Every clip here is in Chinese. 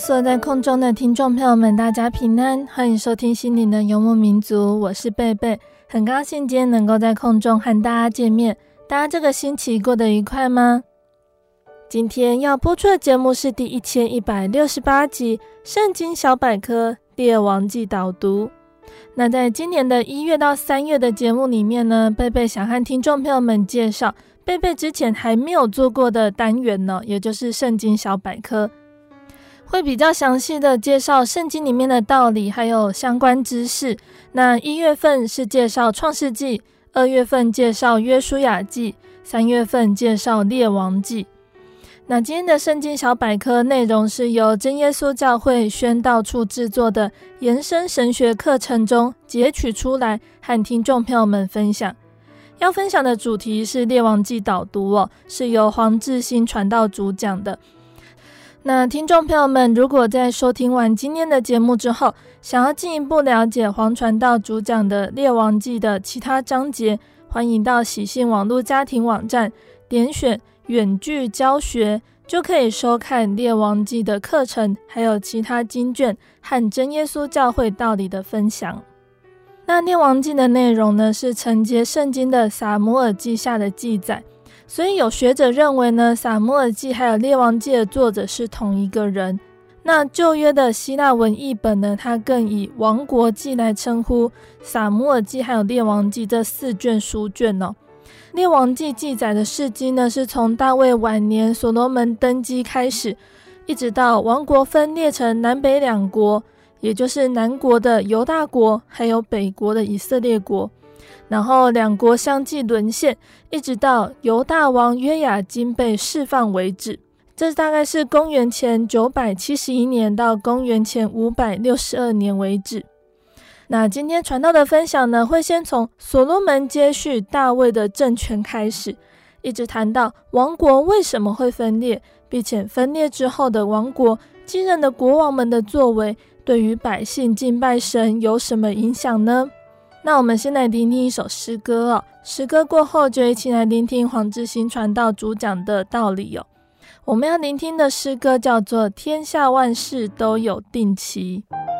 所有在空中的听众朋友们，大家平安，欢迎收听心灵的游牧民族，我是贝贝，很高兴今天能够在空中和大家见面。大家这个星期过得愉快吗？今天要播出的节目是第一千一百六十八集《圣经小百科列王记导读》。那在今年的一月到三月的节目里面呢，贝贝想和听众朋友们介绍贝贝之前还没有做过的单元呢，也就是《圣经小百科》。会比较详细的介绍圣经里面的道理，还有相关知识。那一月份是介绍创世纪，二月份介绍约书亚记，三月份介绍列王记。那今天的圣经小百科内容是由真耶稣教会宣道处制作的延伸神学课程中截取出来，和听众朋友们分享。要分享的主题是列王记导读哦，是由黄志新传道主讲的。那听众朋友们，如果在收听完今天的节目之后，想要进一步了解黄传道主讲的《列王记》的其他章节，欢迎到喜信网络家庭网站点选远距教学，就可以收看《列王记》的课程，还有其他经卷和真耶稣教会道理的分享。那《列王记》的内容呢，是承接圣经的撒母耳记下的记载。所以有学者认为呢，《撒母耳记》还有《列王记》的作者是同一个人。那旧约的希腊文译本呢，它更以《王国记》来称呼《撒母耳记》还有《列王记》这四卷书卷哦。《列王记》记载的事迹呢，是从大卫晚年所罗门登基开始，一直到王国分裂成南北两国，也就是南国的犹大国，还有北国的以色列国。然后两国相继沦陷，一直到犹大王约雅斤被释放为止。这大概是公元前九百七十一年到公元前五百六十二年为止。那今天传道的分享呢，会先从所罗门接续大卫的政权开始，一直谈到王国为什么会分裂，并且分裂之后的王国继任的国王们的作为，对于百姓敬拜神有什么影响呢？那我们先来聆听一首诗歌哦，诗歌过后就一起来聆听黄志新传道主讲的道理哦。我们要聆听的诗歌叫做《天下万事都有定期》。有定期。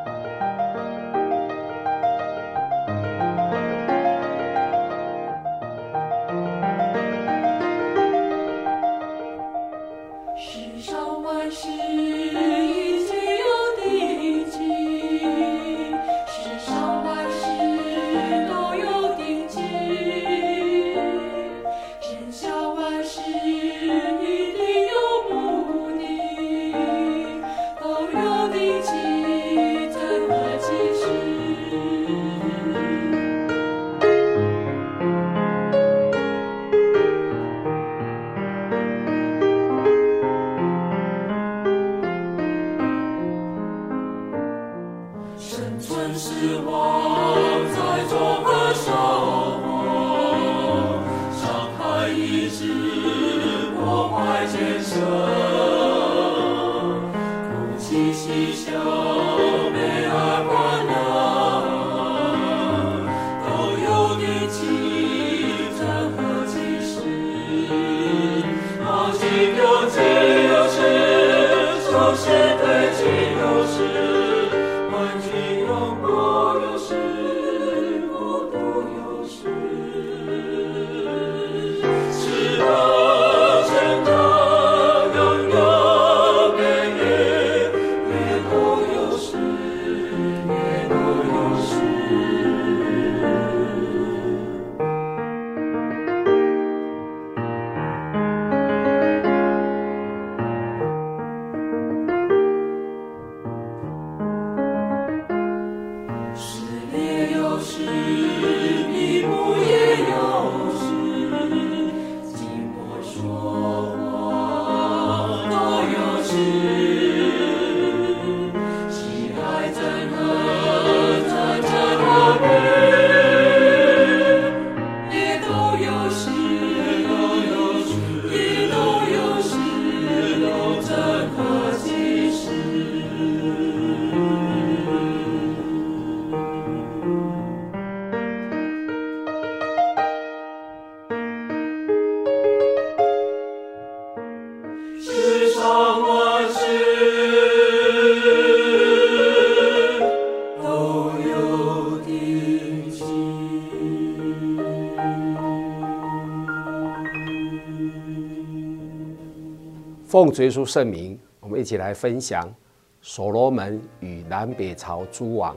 奉主耶稣圣名，我们一起来分享所罗门与南北朝诸王。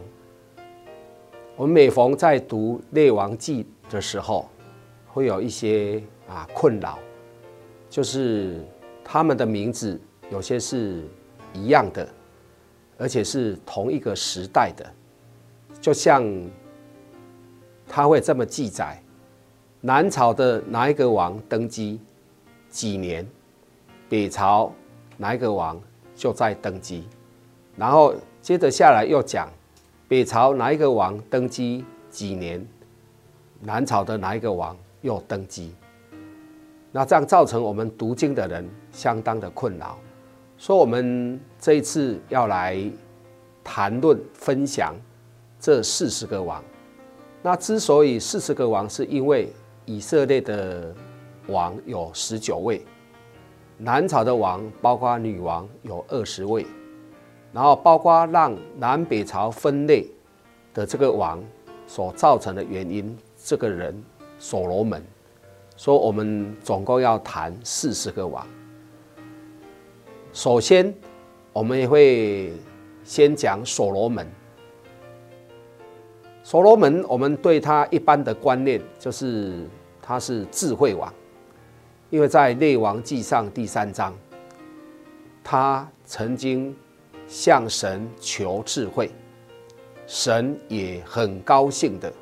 我们每逢在读列王记的时候，会有一些啊困扰，就是他们的名字有些是一样的，而且是同一个时代的，就像他会这么记载：南朝的哪一个王登基几年？北朝哪一个王就在登基，然后接着下来又讲北朝哪一个王登基几年，南朝的哪一个王又登基，那这样造成我们读经的人相当的困扰。所以，我们这一次要来谈论分享这四十个王。那之所以四十个王，是因为以色列的王有十九位。南朝的王包括女王有二十位，然后包括让南北朝分裂的这个王所造成的原因，这个人所罗门，说我们总共要谈四十个王。首先，我们也会先讲所罗门。所罗门，我们对他一般的观念就是他是智慧王。因为在《列王记上》第三章，他曾经向神求智慧，神也很高兴的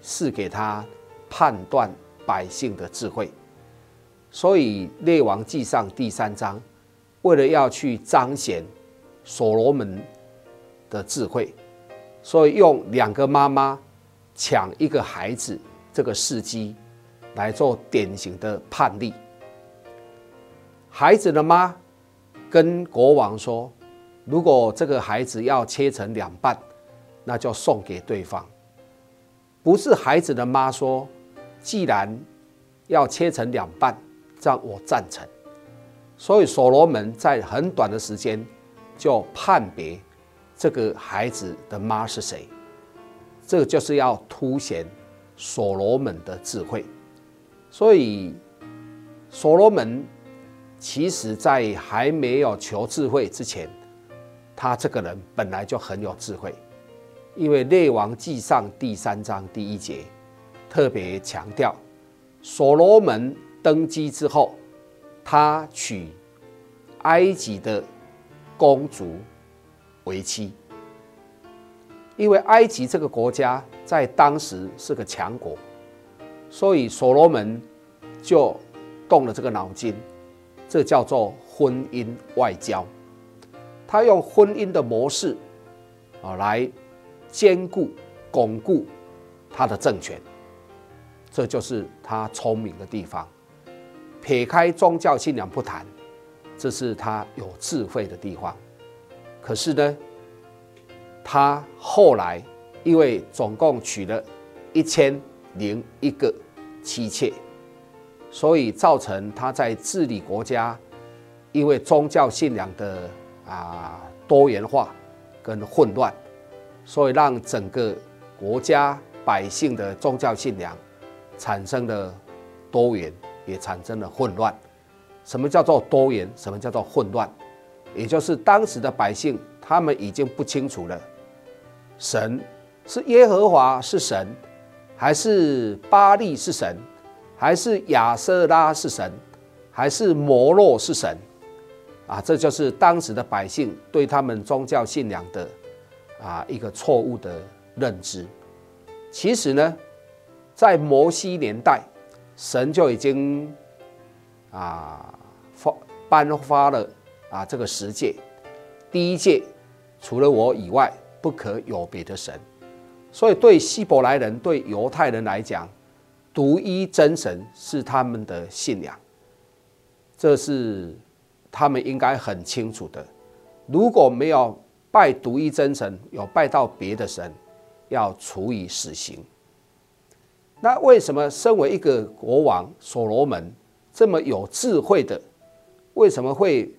赐给他判断百姓的智慧。所以，《列王记上》第三章，为了要去彰显所罗门的智慧，所以用两个妈妈抢一个孩子这个事迹。来做典型的判例。孩子的妈跟国王说：“如果这个孩子要切成两半，那就送给对方。”不是孩子的妈说：“既然要切成两半，这样我赞成。”所以所罗门在很短的时间就判别这个孩子的妈是谁。这个就是要凸显所罗门的智慧。所以，所罗门其实在还没有求智慧之前，他这个人本来就很有智慧，因为《列王记上》第三章第一节特别强调，所罗门登基之后，他娶埃及的公主为妻，因为埃及这个国家在当时是个强国。所以所罗门就动了这个脑筋，这叫做婚姻外交。他用婚姻的模式啊来坚固、巩固他的政权，这就是他聪明的地方。撇开宗教信仰不谈，这是他有智慧的地方。可是呢，他后来因为总共娶了一千。零一个妻妾，所以造成他在治理国家，因为宗教信仰的啊多元化跟混乱，所以让整个国家百姓的宗教信仰产生了多元，也产生了混乱。什么叫做多元？什么叫做混乱？也就是当时的百姓，他们已经不清楚了，神是耶和华是神。还是巴力是神，还是亚舍拉是神，还是摩洛是神？啊，这就是当时的百姓对他们宗教信仰的啊一个错误的认知。其实呢，在摩西年代，神就已经啊发颁发了啊这个十诫，第一诫，除了我以外，不可有别的神。所以，对希伯来人、对犹太人来讲，独一真神是他们的信仰，这是他们应该很清楚的。如果没有拜独一真神，有拜到别的神，要处以死刑。那为什么身为一个国王所罗门这么有智慧的，为什么会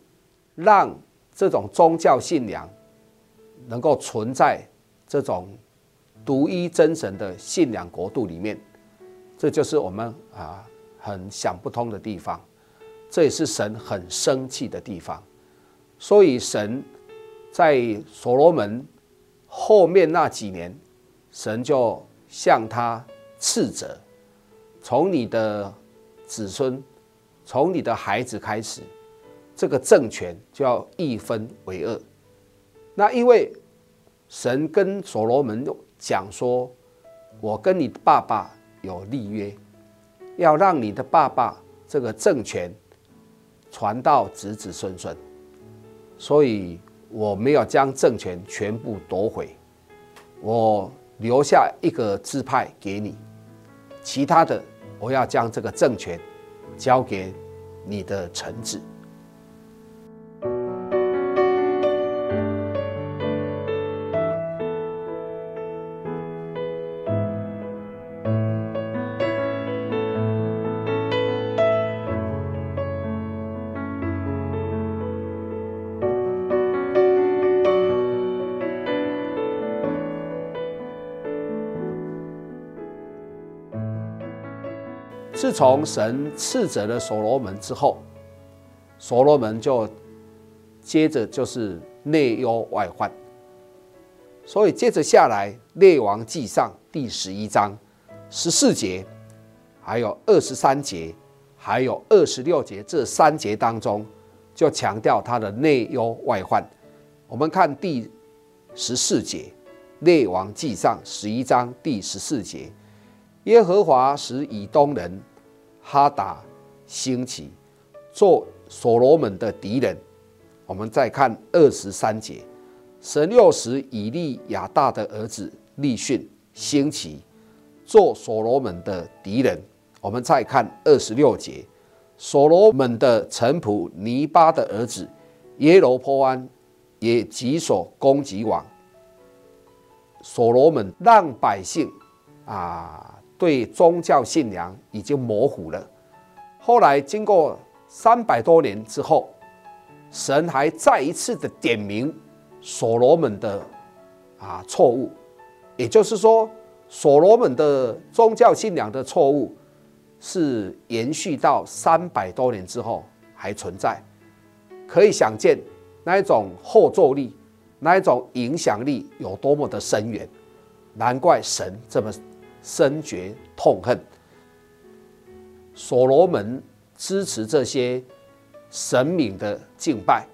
让这种宗教信仰能够存在这种？独一真神的信仰国度里面，这就是我们啊很想不通的地方。这也是神很生气的地方。所以神在所罗门后面那几年，神就向他斥责：从你的子孙，从你的孩子开始，这个政权就要一分为二。那因为神跟所罗门讲说：“我跟你爸爸有立约，要让你的爸爸这个政权传到子子孙孙。”所以我没有将政权全部夺回，我留下一个支派给你，其他的我要将这个政权交给你的臣子。自从神斥责了所罗门之后，所罗门就接着就是内忧外患，所以接着下来《列王纪上》第十一章十四节，还有二十三节，还有二十六节这三节当中，就强调他的内忧外患。我们看第十四节，《列王纪上》十一章第十四节，耶和华使以东人。哈达兴起，做所罗门的敌人。我们再看二十三节，神又使以利亚大的儿子利汛兴起，做所罗门的敌人。我们再看二十六节，所罗门的臣仆尼巴的儿子耶罗波安也举手攻击王。所罗门让百姓啊。对宗教信仰已经模糊了。后来经过三百多年之后，神还再一次的点名所罗门的啊错误，也就是说，所罗门的宗教信仰的错误是延续到三百多年之后还存在，可以想见那一种后坐力，那一种影响力有多么的深远，难怪神这么。深觉痛恨，所罗门支持这些神明的敬拜，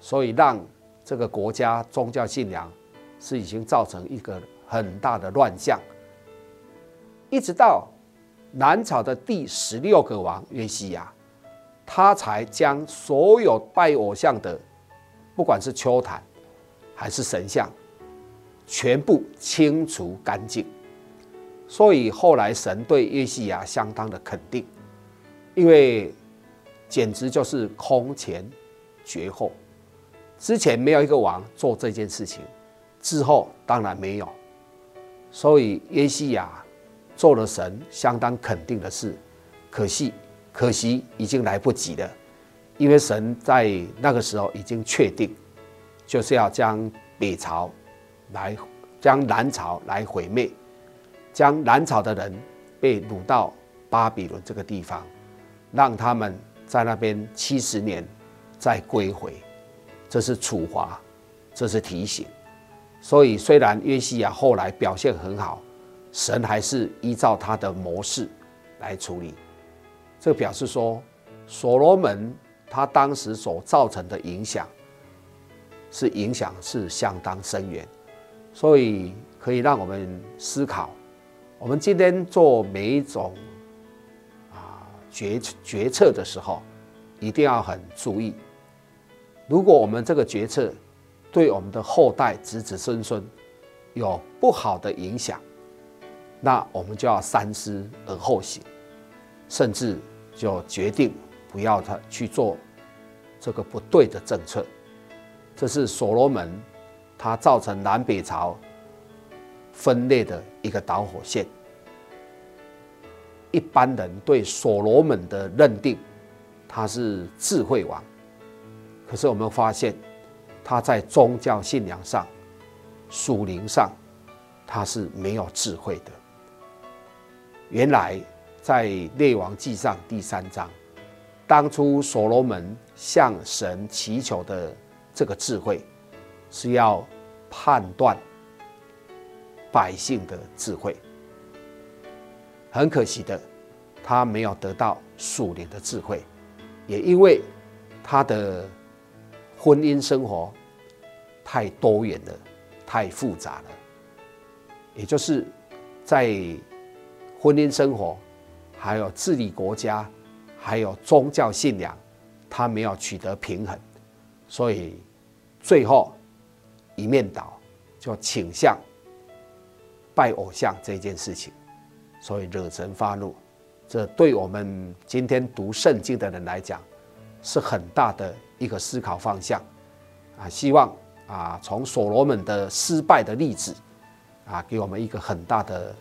所以让这个国家宗教信仰是已经造成一个很大的乱象。一直到南朝的第十六个王约西亚，他才将所有拜偶像的，不管是丘坛还是神像，全部清除干净。所以后来神对约西亚相当的肯定，因为简直就是空前绝后，之前没有一个王做这件事情，之后当然没有，所以约西亚做了神相当肯定的事，可惜可惜已经来不及了，因为神在那个时候已经确定，就是要将北朝来将南朝来毁灭。将南朝的人被掳到巴比伦这个地方，让他们在那边七十年再归回，这是处罚，这是提醒。所以虽然约西亚后来表现很好，神还是依照他的模式来处理。这表示说，所罗门他当时所造成的影响，是影响是相当深远，所以可以让我们思考。我们今天做每一种啊决决策的时候，一定要很注意。如果我们这个决策对我们的后代子子孙孙有不好的影响，那我们就要三思而后行，甚至就决定不要他去做这个不对的政策。这是所罗门他造成南北朝。分裂的一个导火线。一般人对所罗门的认定，他是智慧王，可是我们发现，他在宗教信仰上、属灵上，他是没有智慧的。原来在列王纪上第三章，当初所罗门向神祈求的这个智慧，是要判断百姓的智慧。很可惜的，他没有得到属灵的智慧，也因为他的婚姻生活太多元了，太复杂了，也就是在婚姻生活，还有治理国家，还有宗教信仰，他没有取得平衡，所以最后一面倒，就倾向拜偶像这件事情。所以惹神发怒，这对我们今天读圣经的人来讲，是很大的一个思考方向啊！希望啊，从所罗门的失败的例子啊，给我们一个很大的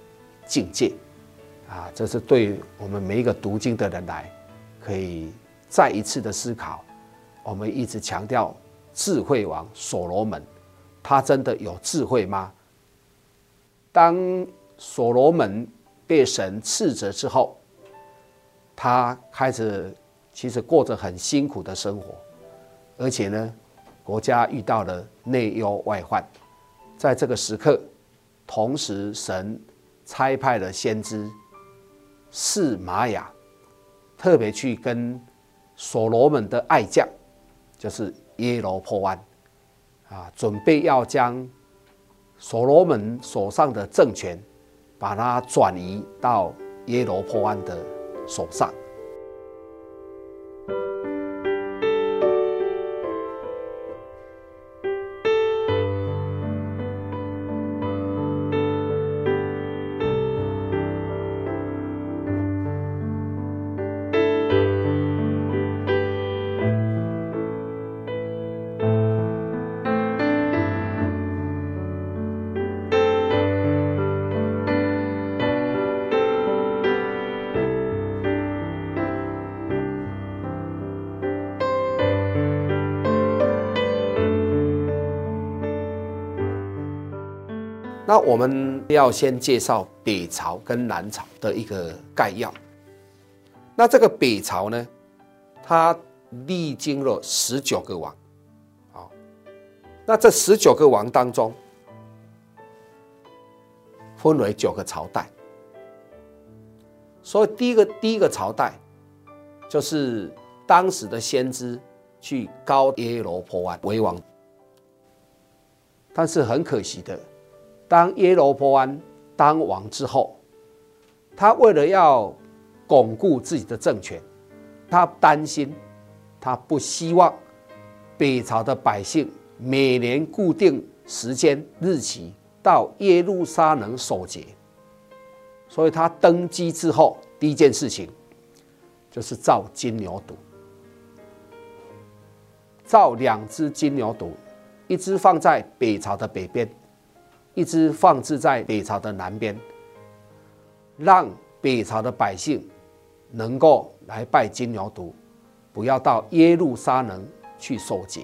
境界啊！这是对我们每一个读经的人来，可以再一次的思考。我们一直强调智慧王所罗门，他真的有智慧吗？当所罗门。被神斥责之后，他开始其实过着很辛苦的生活，而且呢，国家遇到了内忧外患，在这个时刻，同时神差派了先知示玛雅，特别去跟所罗门的爱将，就是耶罗波安，啊，准备要将所罗门手上的政权。把它转移到耶罗波安的手上。我们要先介绍北朝跟南朝的一个概要。那这个北朝呢，它历经了十九个王，好，那这十九个王当中，分为九个朝代。所以第一个第一个朝代，就是当时的先知去高耶罗波安为王，但是很可惜的。当耶罗波安当王之后，他为了要巩固自己的政权，他担心，他不希望北朝的百姓每年固定时间日期到耶路撒冷守节，所以他登基之后第一件事情就是造金牛犊，造两只金牛犊，一只放在北朝的北边。一直放置在北朝的南边，让北朝的百姓能够来拜金牛犊，不要到耶路撒冷去守节。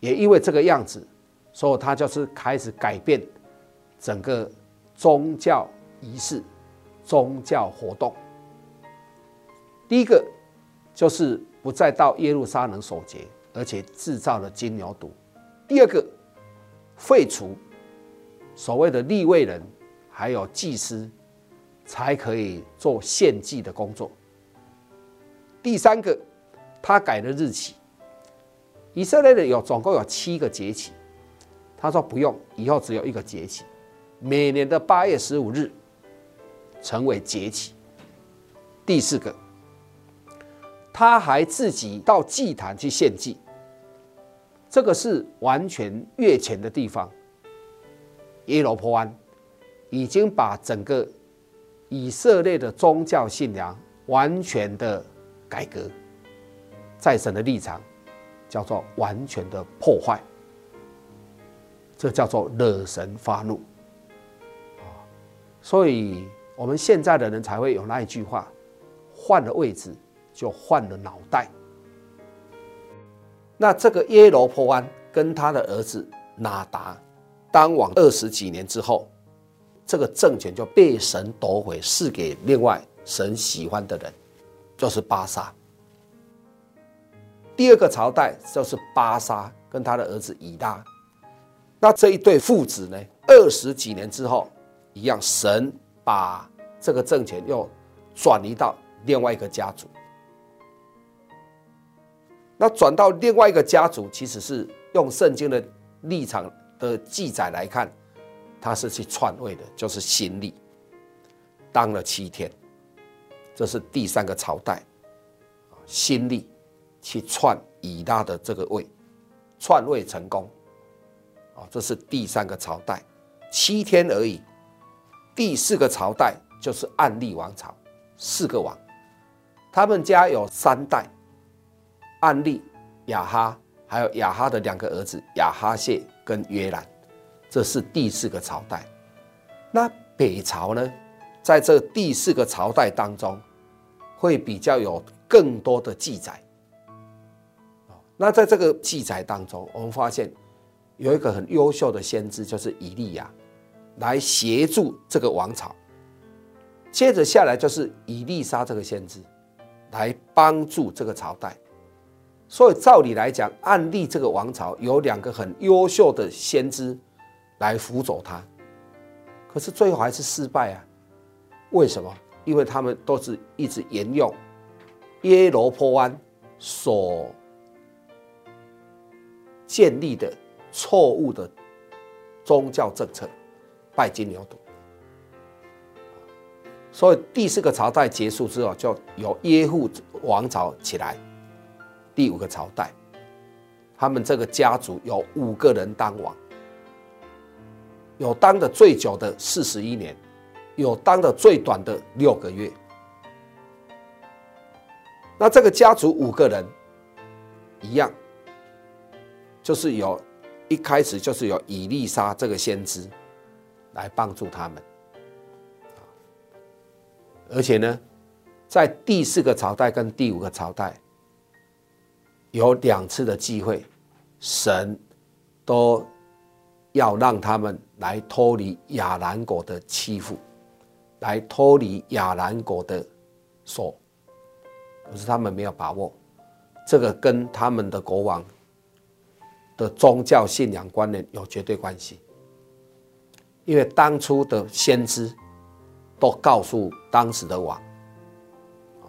也因为这个样子，所以他就是开始改变整个宗教仪式、宗教活动。第一个就是不再到耶路撒冷守节，而且制造了金牛犊。第二个。废除所谓的立位人，还有祭司，才可以做献祭的工作。第三个，他改了日期。以色列人有总共有七个节期，他说不用，以后只有一个节期，每年的八月十五日成为节期。第四个，他还自己到祭坛去献祭。这个是完全越前的地方，耶罗坡安已经把整个以色列的宗教信仰完全的改革，在神的立场叫做完全的破坏，这叫做惹神发怒。所以我们现在的人才会有那一句话：换了位置就换了脑袋。那这个耶罗波安跟他的儿子拿达当王二十几年之后，这个政权就被神夺回，赐给另外神喜欢的人，就是巴沙。第二个朝代就是巴沙跟他的儿子以拉。那这一对父子呢，二十几年之后，一样，神把这个政权又转移到另外一个家族。那转到另外一个家族，其实是用圣经的立场的记载来看，他是去篡位的，就是新历，当了七天，这是第三个朝代，啊新历去篡以拉的这个位，篡位成功。啊这是第三个朝代，七天而已。第四个朝代就是暗利王朝，四个王，他们家有三代：暗利、亚哈，还有亚哈的两个儿子亚哈谢跟约兰。这是第四个朝代。那北朝呢，在这第四个朝代当中，会比较有更多的记载。那在这个记载当中，我们发现。有一个很优秀的先知，就是以利亚，来协助这个王朝。接着下来就是以利沙这个先知，来帮助这个朝代。所以照理来讲，安利这个王朝有两个很优秀的先知来辅佐他，可是最后还是失败啊。为什么？因为他们都是一直沿用耶罗坡安所建立的。错误的宗教政策，拜金牛犊。所以第四个朝代结束之后，就由耶户王朝起来。第五个朝代，他们这个家族有五个人当王，有当的最久的四十一年，有当的最短的六个月。那这个家族五个人一样，就是有。一开始就是由以利沙这个先知来帮助他们，而且呢，在第四个朝代跟第五个朝代有两次的机会，神都要让他们来脱离亚兰国的欺负，来脱离亚兰国的手，可是他们没有把握，这个跟他们的国王。的宗教信仰观念有绝对关系，因为当初的先知都告诉当时的王，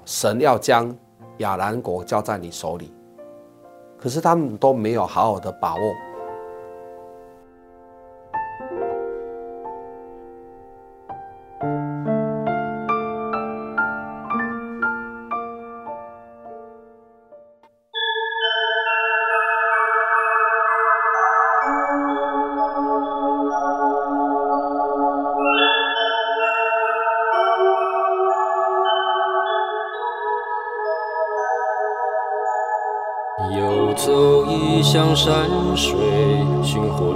神要将亚兰国交在你手里，可是他们都没有好好的把握。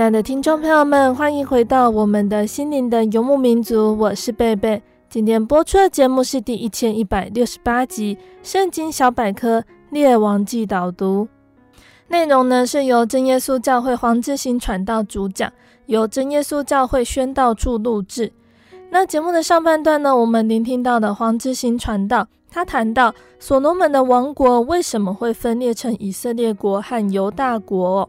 亲爱的听众朋友们，欢迎回到我们的心灵的游牧民族，我是贝贝。今天播出的节目是第一千一百六十八集《圣经小百科列王记导读》，内容呢是由真耶稣教会黄志兴传道主讲，由真耶稣教会宣道处录制。那节目的上半段呢，我们聆听到的黄志兴传道，他谈到所罗门的王国为什么会分裂成以色列国和犹大国。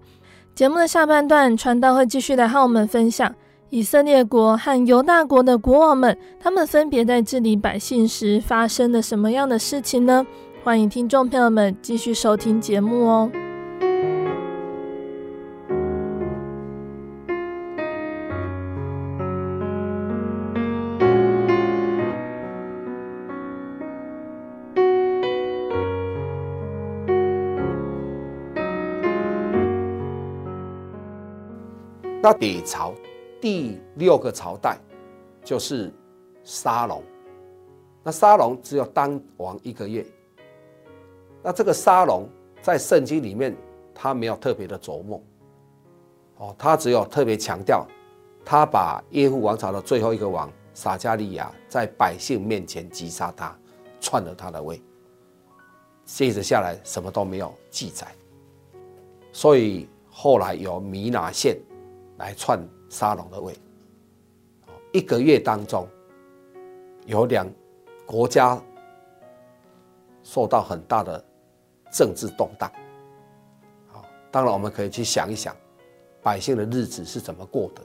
节目的下半段，传道会继续来和我们分享以色列国和犹大国的国王们，他们分别在治理百姓时发生了什么样的事情呢？欢迎听众朋友们继续收听节目哦。那北朝第六个朝代就是沙龙。那沙龙只有当王一个月。那这个沙龙在圣经里面，他没有特别的琢磨。哦，他只有特别强调，他把耶户王朝的最后一个王撒迦利亚在百姓面前击杀他，篡了他的位。接着下来什么都没有记载，所以后来由米拿县来篡沙龙的位。一个月当中，有两国家受到很大的政治动荡。好当然我们可以去想一想。百姓的日子是怎么过的？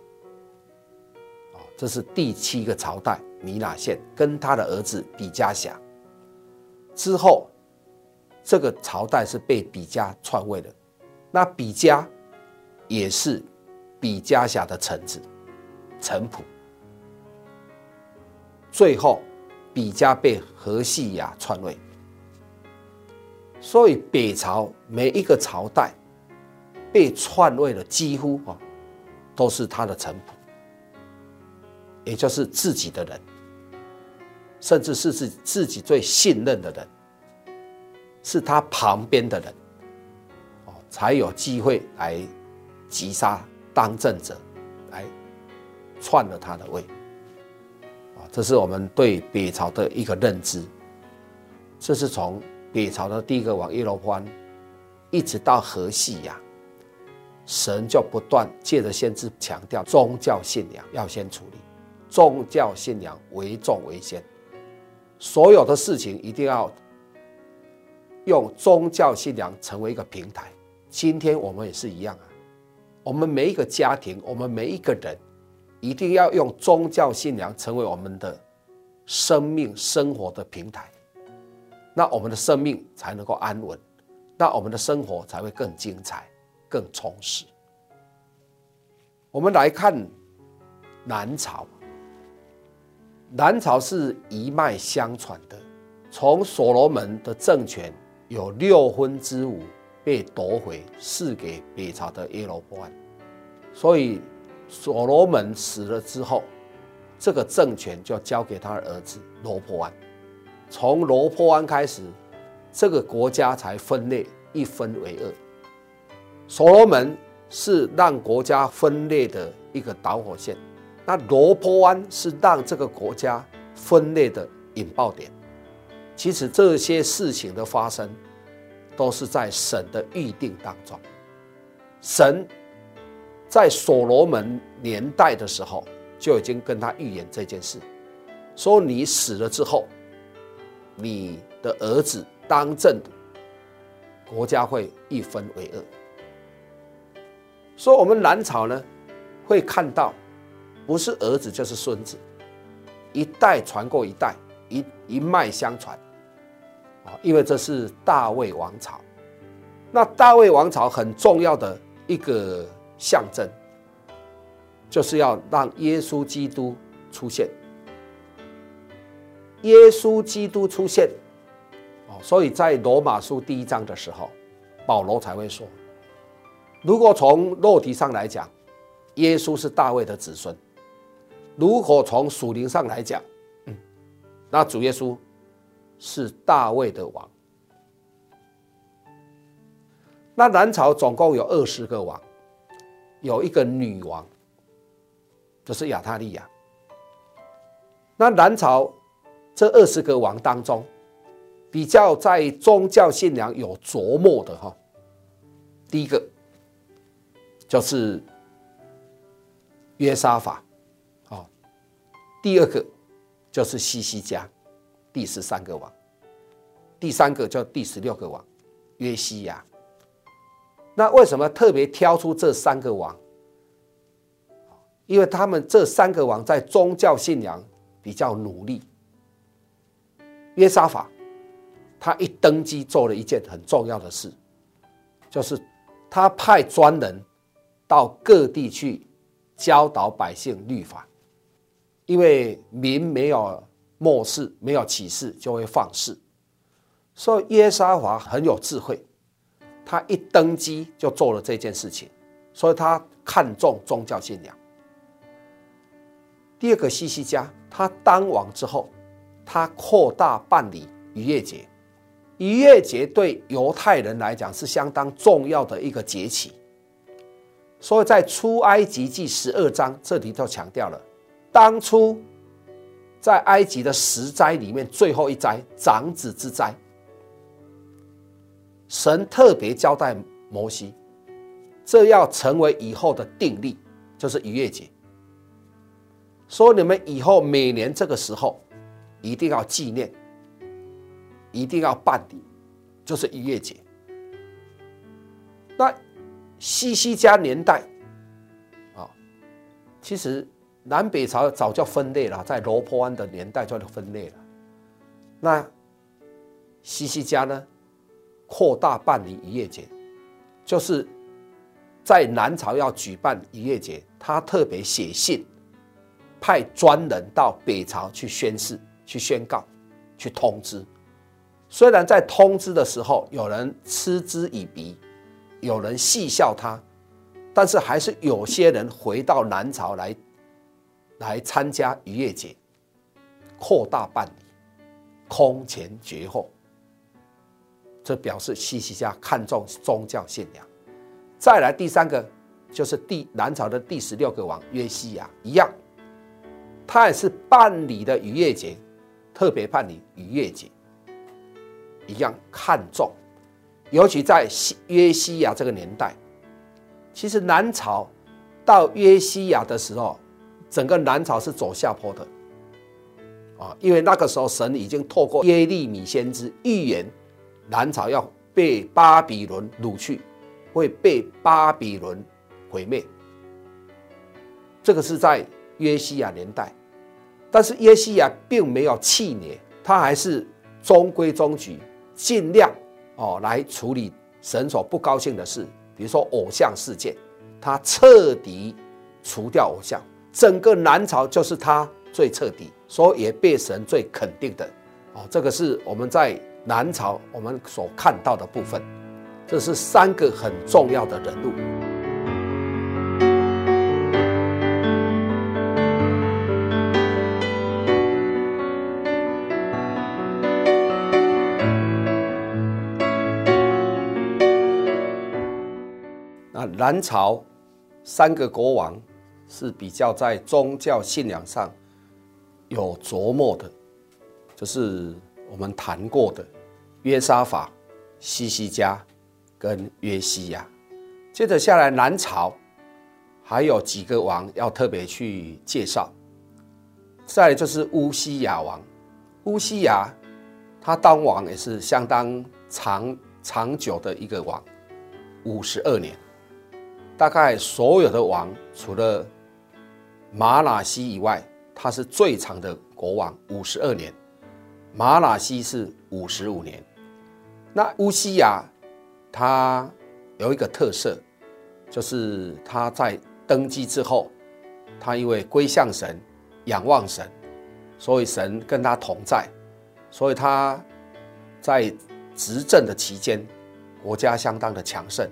啊，这是第七个朝代米拿现跟他的儿子比加辖之后，这个朝代是被比加篡位的。那比加也是比加辖的臣子，陈普。最后，比加被何西亚篡位。所以北朝每一个朝代。被篡位的几乎啊，都是他的臣仆，也就是自己的人，甚至是自自己最信任的人，是他旁边的人，哦，才有机会来击杀当政者，来篡了他的位。啊，这是我们对北朝的一个认知。这是从北朝的第一个王耶罗欢，一直到何西呀。神就不断借着先知强调宗教信仰要先处理，宗教信仰为重为先，所有的事情一定要用宗教信仰成为一个平台。今天我们也是一样啊，我们每一个家庭，我们每一个人，一定要用宗教信仰成为我们的生命生活的平台，那我们的生命才能够安稳，那我们的生活才会更精彩。更充实。我们来看南朝，南朝是一脉相传的。从所罗门的政权有六分之五被夺回，赐给北朝的耶罗波安。所以所罗门死了之后，这个政权就交给他的儿子罗波安。从罗波安开始，这个国家才分裂，一分为二。所罗门是让国家分裂的一个导火线，那罗波安是让这个国家分裂的引爆点。其实这些事情的发生，都是在神的预定当中。神在所罗门年代的时候，就已经跟他预言这件事，说你死了之后，你的儿子当政，国家会一分为二。所以，我们南朝呢，会看到，不是儿子就是孙子，一代传过一代，一一脉相传，啊，因为这是大卫王朝。那大卫王朝很重要的一个象征，就是要让耶稣基督出现。耶稣基督出现，哦，所以在罗马书第一章的时候，保罗才会说。如果从肉体上来讲，耶稣是大卫的子孙；如果从属灵上来讲，嗯，那主耶稣是大卫的王。那南朝总共有二十个王，有一个女王，就是亚他利雅。那南朝这二十个王当中，比较在宗教信仰有琢磨的哈，第一个。就是约沙法，哦，第二个就是西西家，第十三个王，第三个叫第十六个王，约西亚。那为什么特别挑出这三个王？因为他们这三个王在宗教信仰比较努力。约沙法，他一登基做了一件很重要的事，就是他派专人。到各地去教导百姓律法，因为民没有末世，没有启示，就会放肆。所以耶沙华很有智慧，他一登基就做了这件事情，所以他看重宗教信仰。第二个西西家，他当王之后，他扩大办理逾越节。逾越节对犹太人来讲是相当重要的一个节期，所以在出埃及记十二章这里头强调了，当初在埃及的十灾里面最后一灾长子之灾，神特别交代摩西，这要成为以后的定例，就是逾越节。说你们以后每年这个时候一定要纪念。一定要办理，就是逾越节。那西西家年代啊，其实南北朝早就分裂了，在罗波安的年代就分裂了。那西西家呢，扩大办理逾越节，就是在南朝要举办逾越节，他特别写信，派专人到北朝去宣誓、去宣告、去通知。虽然在通知的时候，有人嗤之以鼻，有人戏笑他，但是还是有些人回到南朝来，来参加逾越节，扩大办理，空前绝后。这表示西西家看重宗教信仰。再来第三个，就是第南朝的第十六个王约西亚一样，他也是办理的逾越节，特别办理逾越节。一样看重，尤其在西约西亚这个年代，其实南朝到约西亚的时候，整个南朝是走下坡的，啊，因为那个时候神已经透过耶利米先知预言，南朝要被巴比伦掳去，会被巴比伦毁灭。这个是在约西亚年代，但是约西亚并没有气馁，他还是中规中矩。尽量哦来处理神所不高兴的事，比如说偶像事件，他彻底除掉偶像，整个南朝就是他最彻底，所以也被神最肯定的哦。这个是我们在南朝我们所看到的部分，这是三个很重要的人物。南朝三个国王是比较在宗教信仰上有琢磨的，就是我们谈过的约沙法、西西家跟约西亚。接着下来，南朝还有几个王要特别去介绍。再就是乌西亚王，乌西亚他当王也是相当长长久的一个王，五十二年。大概所有的王，除了玛拿西以外，他是最长的国王，五十二年。玛拿西是五十五年。那乌西亚他有一个特色，就是他在登基之后，他因为归向神、仰望神，所以神跟他同在，所以他在执政的期间，国家相当的强盛。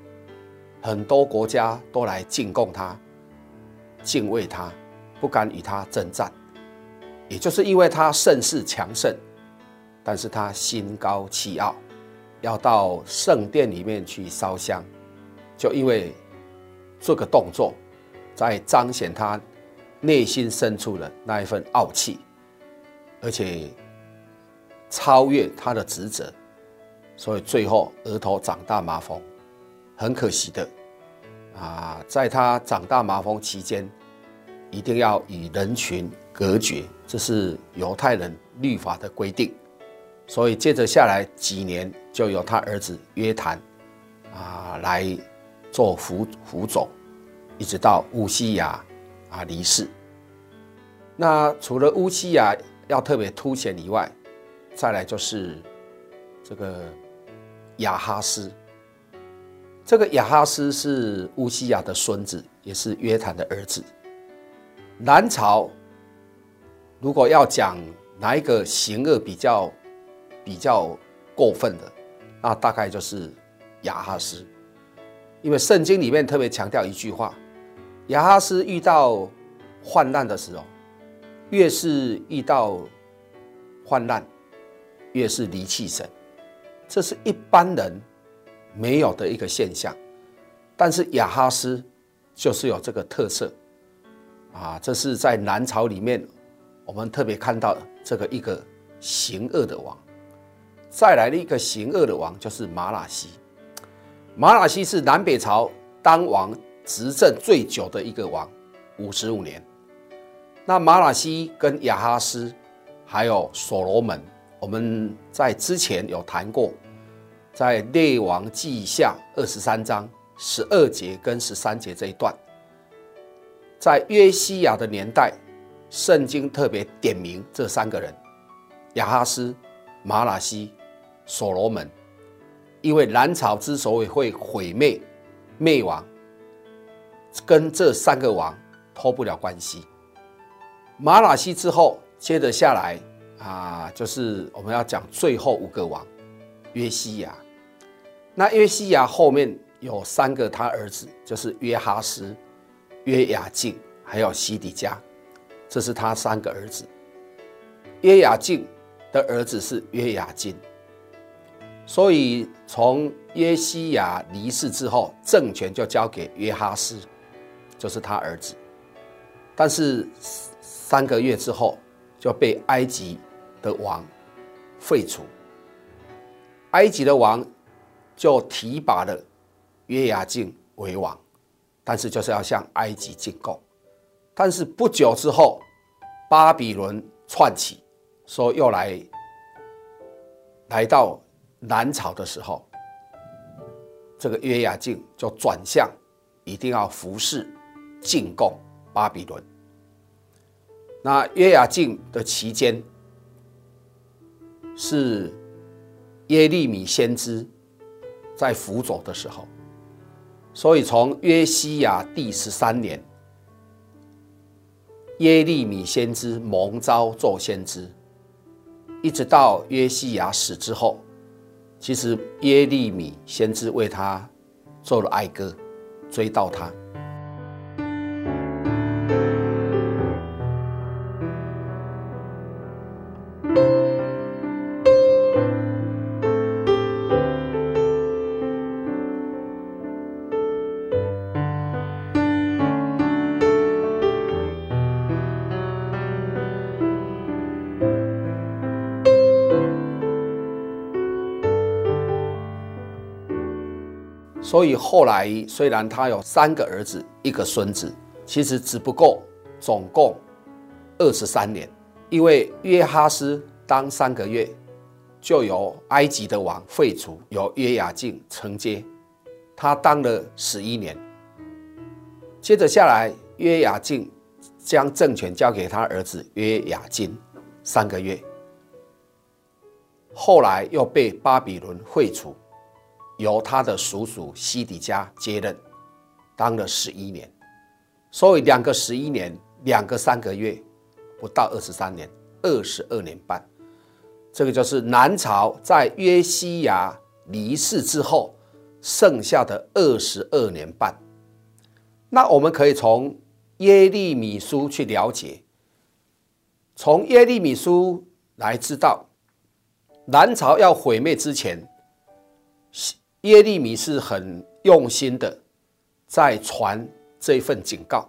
很多国家都来进贡他，敬畏他，不敢与他征战。也就是因为他盛世强盛，但是他心高气傲，要到圣殿里面去烧香，就因为这个动作，在彰显他内心深处的那一份傲气，而且超越他的职责，所以最后额头长大麻风。很可惜的，啊，在他长大麻风期间，一定要与人群隔绝，这是犹太人律法的规定。所以接着下来几年，就由他儿子约坦啊来做辅辅佐，一直到乌西亚啊离世。那除了乌西亚要特别凸显以外，再来就是这个亚哈斯。这个亚哈斯是乌西亚的孙子，也是约坦的儿子。南朝如果要讲哪一个行恶比较比较过分的，那大概就是亚哈斯，因为圣经里面特别强调一句话：亚哈斯遇到患难的时候，越是遇到患难，越是离弃神，这是一般人没有的一个现象。但是亚哈斯就是有这个特色，啊，这是在南朝里面，我们特别看到这个一个行恶的王。再来的一个行恶的王就是玛拉西，玛拉西是南北朝当王执政最久的一个王，五十五年。那玛拉西跟亚哈斯还有所罗门，我们在之前有谈过，在列王记下二十三章十二节跟十三节这一段，在约西亚的年代，圣经特别点名这三个人：亚哈斯、玛拉西。所罗门，因为南朝之所以会毁灭、灭亡，跟这三个王脱不了关系。玛拉西之后，接着下来啊，就是我们要讲最后五个王，约西亚。那约西亚后面有三个他儿子，就是约哈斯、约雅敬，还有西底家，这是他三个儿子。约雅敬的儿子是约雅斤。所以，从约西亚离世之后，政权就交给约哈斯，就是他儿子。但是三个月之后，就被埃及的王废除。埃及的王就提拔了约雅敬为王，但是就是要向埃及进贡。但是不久之后，巴比伦窜起，说又来来到。南朝的时候，这个约雅敬就转向，一定要服侍、进贡巴比伦。那约雅敬的期间，是耶利米先知在辅佐的时候，所以从约西亚第十三年，耶利米先知蒙召做先知，一直到约西亚死之后。其实耶利米先知为他做了哀歌，追悼他。所以后来虽然他有三个儿子，一个孙子，其实只不过总共二十三年，因为约哈斯当三个月，就由埃及的王废除，由约雅敬承接，他当了十一年。接着下来，约雅敬将政权交给他儿子约雅斤三个月，后来又被巴比伦废除。由他的叔叔西底家接任，当了十一年，所以两个十一年，两个三个月，不到二十三年，二十二年半。这个就是南朝在约西亚离世之后剩下的二十二年半。那我们可以从耶利米书去了解，从耶利米书来知道，南朝要毁灭之前。耶利米是很用心的，在传这份警告，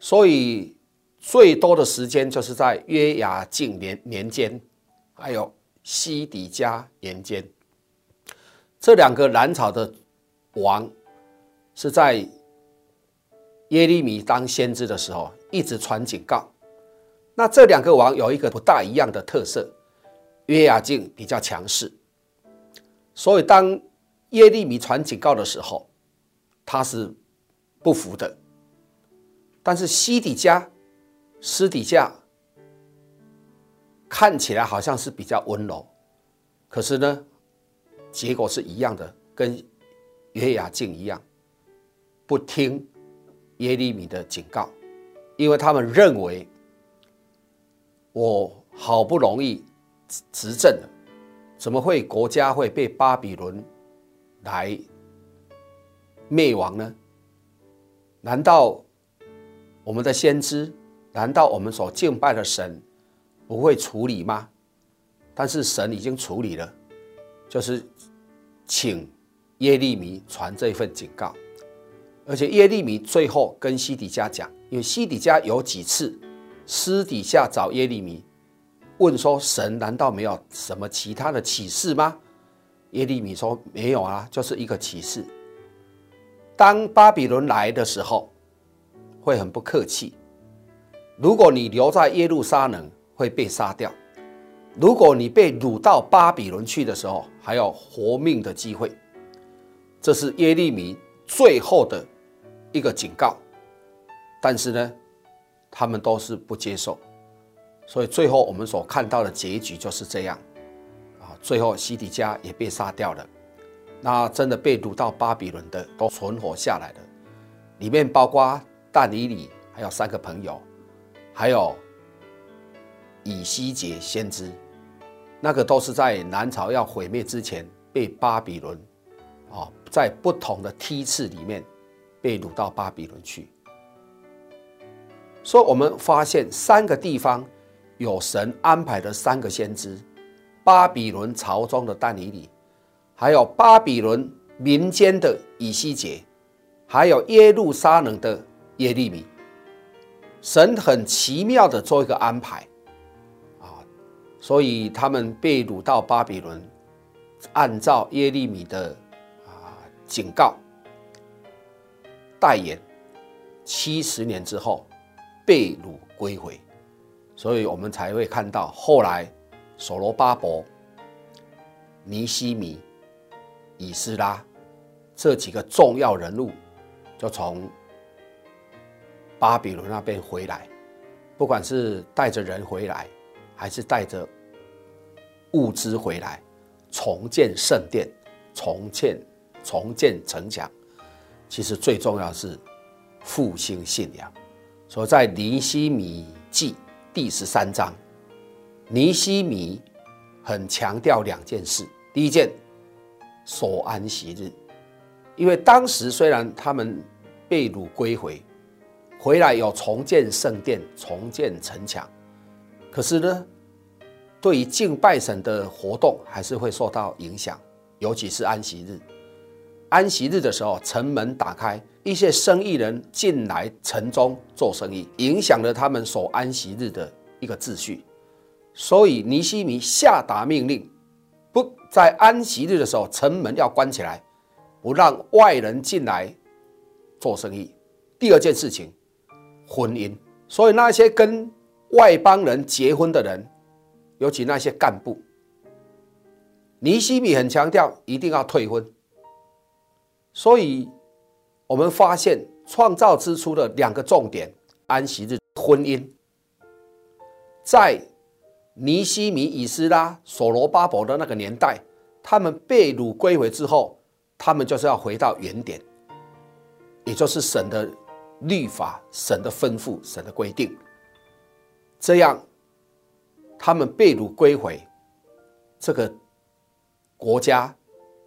所以最多的时间就是在约雅敬年年间，还有西底家年间，这两个南朝的王是在耶利米当先知的时候一直传警告。那这两个王有一个不大一样的特色，约雅敬比较强势。所以，当耶利米传警告的时候，他是不服的。但是西底家、私底下看起来好像是比较温柔，可是呢，结果是一样的，跟约雅敬一样，不听耶利米的警告，因为他们认为我好不容易执政了。怎么会国家会被巴比伦来灭亡呢？难道我们的先知，难道我们所敬拜的神不会处理吗？但是神已经处理了，就是请耶利米传这份警告，而且耶利米最后跟西底家讲，因为西底家有几次私底下找耶利米问说：“神难道没有什么其他的启示吗？”耶利米说：“没有啊，就是一个启示。当巴比伦来的时候，会很不客气。如果你留在耶路撒冷，会被杀掉；如果你被掳到巴比伦去的时候，还有活命的机会。”这是耶利米最后的一个警告。但是呢，他们都是不接受，所以最后我们所看到的结局就是这样。啊最后，西底家也被杀掉了。那真的被掳到巴比伦的都存活下来了，里面包括但以理，还有三个朋友，还有以西结先知，那个都是在南朝要毁灭之前被巴比伦啊，在不同的梯次里面被掳到巴比伦去。所以，我们发现三个地方有神安排的三个先知。巴比伦朝中的但以理，还有巴比伦民间的以西结，还有耶路撒冷的耶利米，神很奇妙的做一个安排啊，所以他们被掳到巴比伦，按照耶利米的啊警告代言，七十年之后被掳归回，所以我们才会看到后来。所罗巴伯、尼希米、以斯拉这几个重要人物，就从巴比伦那边回来，不管是带着人回来，还是带着物资回来，重建圣殿、重建重建城墙，其实最重要是复兴信仰。所以在尼希米记第十三章。尼希米很强调两件事：第一件，守安息日，因为当时虽然他们被掳归回，回来有重建圣殿、重建城墙，可是呢，对于敬拜神的活动还是会受到影响，尤其是安息日。安息日的时候，城门打开，一些生意人进来城中做生意，影响了他们守安息日的一个秩序。所以尼西米下达命令，不在安息日的时候，城门要关起来，不让外人进来做生意。第二件事情，婚姻。所以那些跟外邦人结婚的人，尤其那些干部，尼西米很强调一定要退婚。所以，我们发现创造之初的两个重点：安息日、婚姻，在。尼希米、以斯拉、所罗巴伯的那个年代，他们被掳归回之后，他们就是要回到原点，也就是神的律法、神的吩咐、神的规定，这样他们被掳归回，这个国家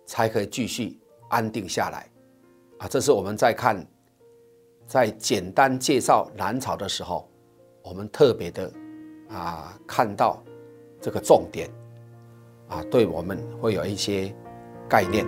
才可以继续安定下来。啊，这是我们在看，在简单介绍南朝的时候，我们特别的。啊，看到这个重点，啊，对我们会有一些概念。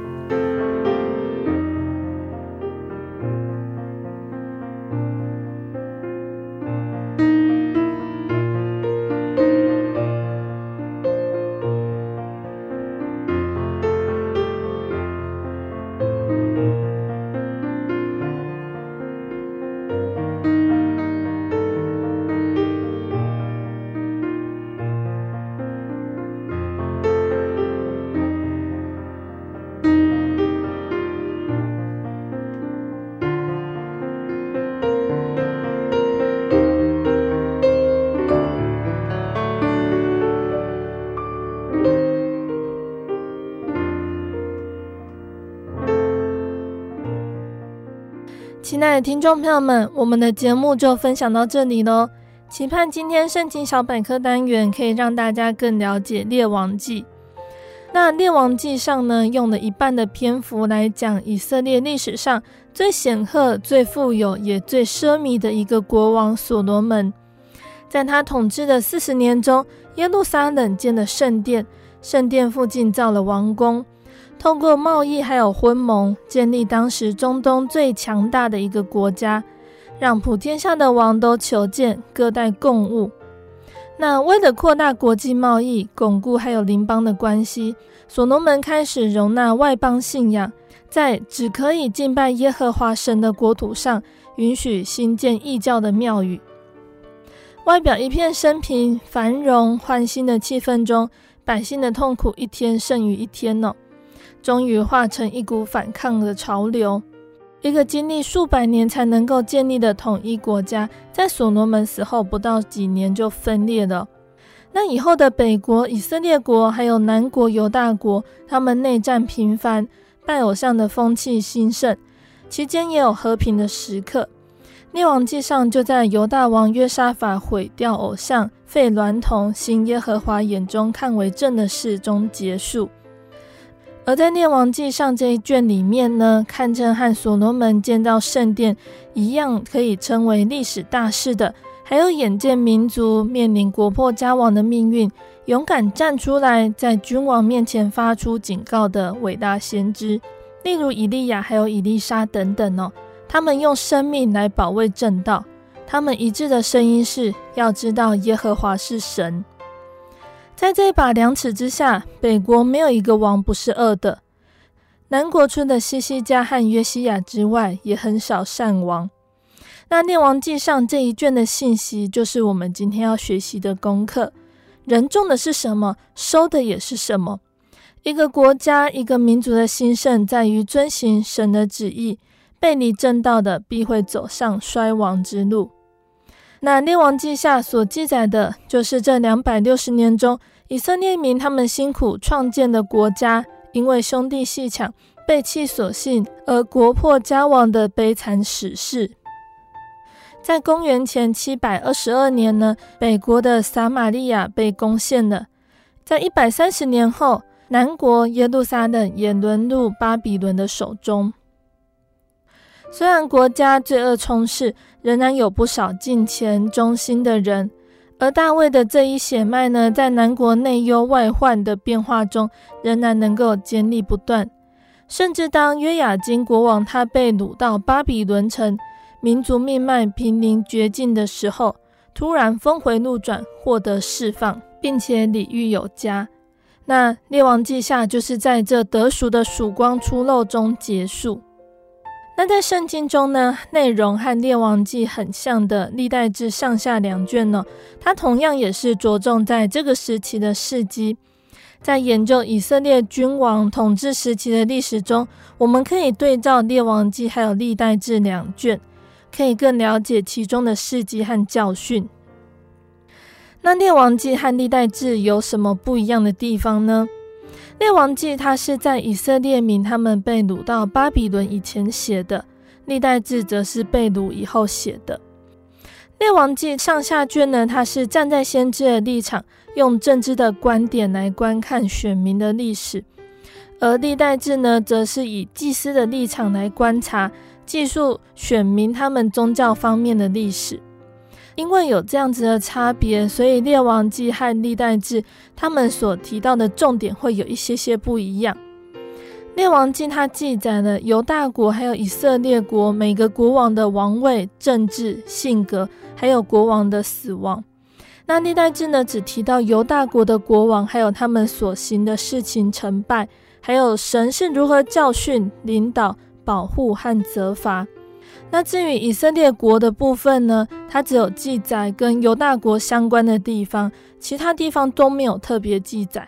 亲爱的听众朋友们，我们的节目就分享到这里喽。期盼今天圣经小百科单元可以让大家更了解列王记。那《列王记》上呢，用了一半的篇幅来讲以色列历史上最显赫、最富有也最奢靡的一个国王所罗门。在他统治的四十年中，耶路撒冷建了圣殿，圣殿附近造了王宫，通过贸易还有婚盟，建立当时中东最强大的一个国家，让普天下的王都求见，各带贡物。那为了扩大国际贸易，巩固还有邻邦的关系，所罗门开始容纳外邦信仰，在只可以敬拜耶和华神的国土上，允许新建异教的庙宇。外表一片升平、繁荣、欢欣的气氛中，百姓的痛苦一天胜于一天呢，终于化成一股反抗的潮流。一个经历数百年才能够建立的统一国家，在所罗门死后不到几年就分裂了。那以后的北国以色列国，还有南国犹大国，他们内战频繁，拜偶像的风气兴盛，期间也有和平的时刻。列王记上就在犹大王约沙法毁掉偶像、废孌童、行耶和华眼中看为正的事中结束。而在《列王记上》这一卷里面呢，堪称和所罗门建造圣殿一样，可以称为历史大事的，还有眼见民族面临国破家亡的命运，勇敢站出来在君王面前发出警告的伟大先知，例如以利亚还有以利沙等等哦，他们用生命来保卫正道，他们一致的声音是要知道耶和华是神。在这把量尺之下，北国没有一个王不是恶的。南国除了西西家和约西亚之外，也很少善王。那列王记上这一卷的信息，就是我们今天要学习的功课。人种的是什么，收的也是什么。一个国家、一个民族的兴盛，在于遵行神的旨意。背离正道的，必会走上衰亡之路。那列王记下所记载的，就是这两百六十年中，以色列民他们辛苦创建的国家，因为兄弟戏抢、背弃所信而国破家亡的悲惨史事。在公元前七百二十二年呢，北国的撒玛利亚被攻陷了。在一百三十年后，南国耶路撒冷也沦入巴比伦的手中。虽然国家罪恶充斥，仍然有不少敬虔忠心的人。而大卫的这一血脉呢，在南国内忧外患的变化中，仍然能够坚立不断。甚至当约雅斤国王他被掳到巴比伦城，民族命脉濒临绝境的时候，突然峰回路转，获得释放，并且礼遇有加。那列王记下就是在这得赎的曙光初露中结束。那在圣经中呢，内容和列王记很像的历代志上下两卷呢，它同样也是着重在这个时期的事迹。在研究以色列君王统治时期的历史中，我们可以对照列王记还有历代志两卷，可以更了解其中的事迹和教训。那列王记和历代志有什么不一样的地方呢？列王记，它是在以色列民他们被掳到巴比伦以前写的；历代志则是被掳以后写的。列王记上下卷呢，它是站在先知的立场，用政治的观点来观看选民的历史；而历代志呢，则是以祭司的立场来观察、记述选民他们宗教方面的历史。因为有这样子的差别，所以《列王记》和《历代志》他们所提到的重点会有一些些不一样。《列王记》它记载了犹大国还有以色列国每个国王的王位、政治、性格，还有国王的死亡。那《历代志》呢，只提到犹大国的国王还有他们所行的事情成败，还有神是如何教训、领导、保护和责罚。那至于以色列国的部分呢，它只有记载跟犹大国相关的地方，其他地方都没有特别记载。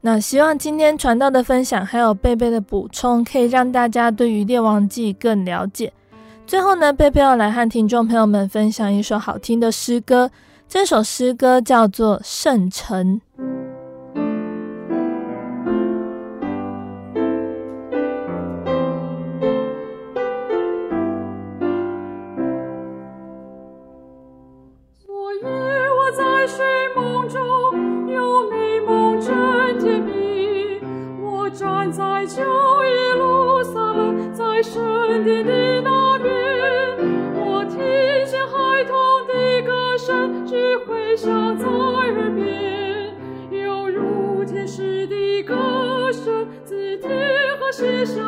那希望今天传道的分享还有贝贝的补充，可以让大家对于列王记更了解。最后呢，贝贝要来和听众朋友们分享一首好听的诗歌，这首诗歌叫做《圣城》。山顶的那边，我听见孩童的歌声，只回响在耳边，犹如天使的歌声，自天和写下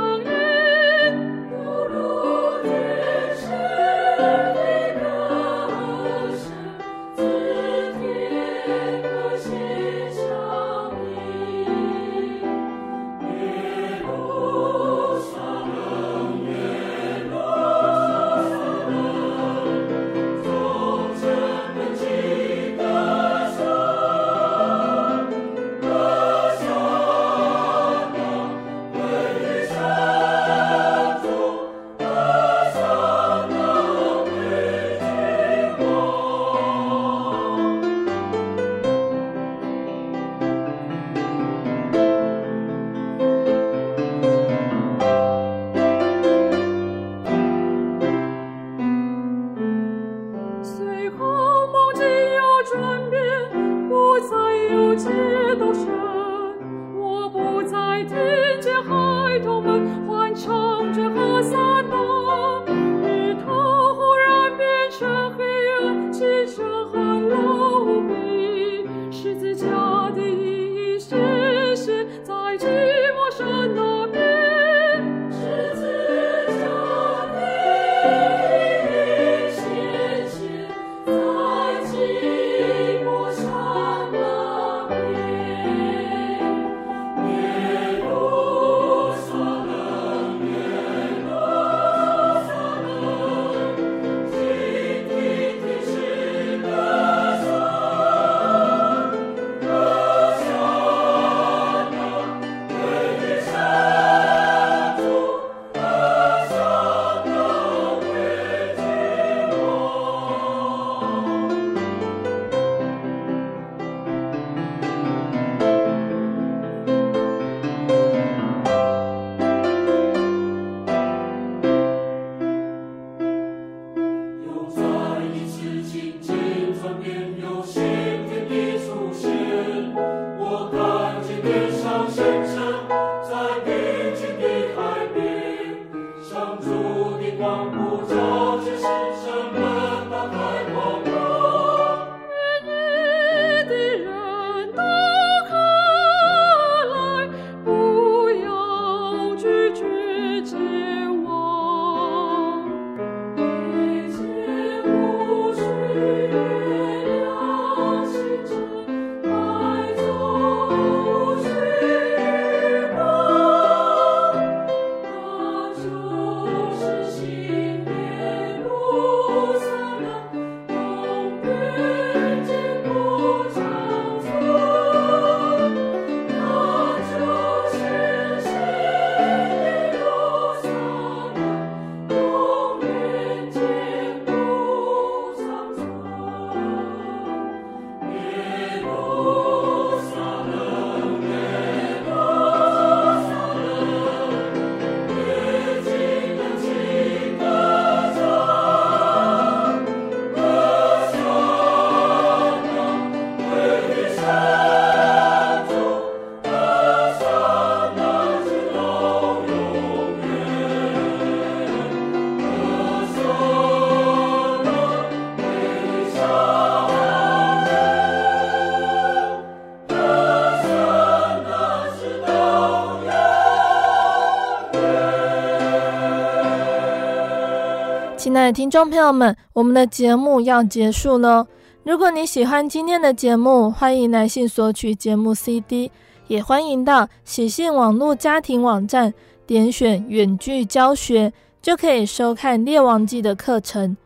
亲爱的听众朋友们，我们的节目要结束喽。如果你喜欢今天的节目，欢迎来信索取节目 CD，也欢迎到喜信网络家庭网站点选远距教学，就可以收看《列王记》的课程。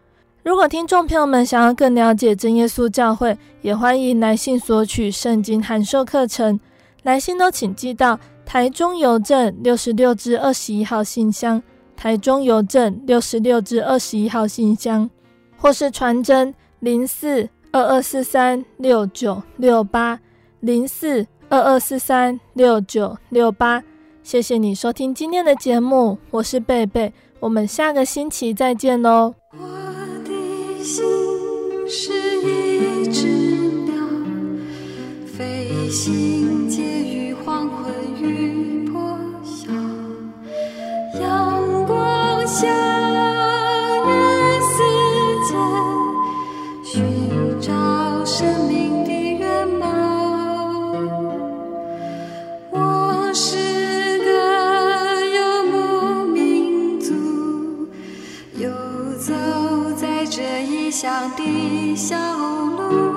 如果听众朋友们想要更了解真耶稣教会，也欢迎来信索取圣经函授课程。来信都请寄到台中邮政六十六至二十一号信箱。台中邮政六十六至二十一号信箱，或是传真零四二二四三六九六八零四二二四三六九六八。谢谢你收听今天的节目，我是贝贝，我们下个星期再见喽。我的心是一只鸟，飞行。向人世间寻找生命的源泉我是个游牧民族游走在这异乡的小路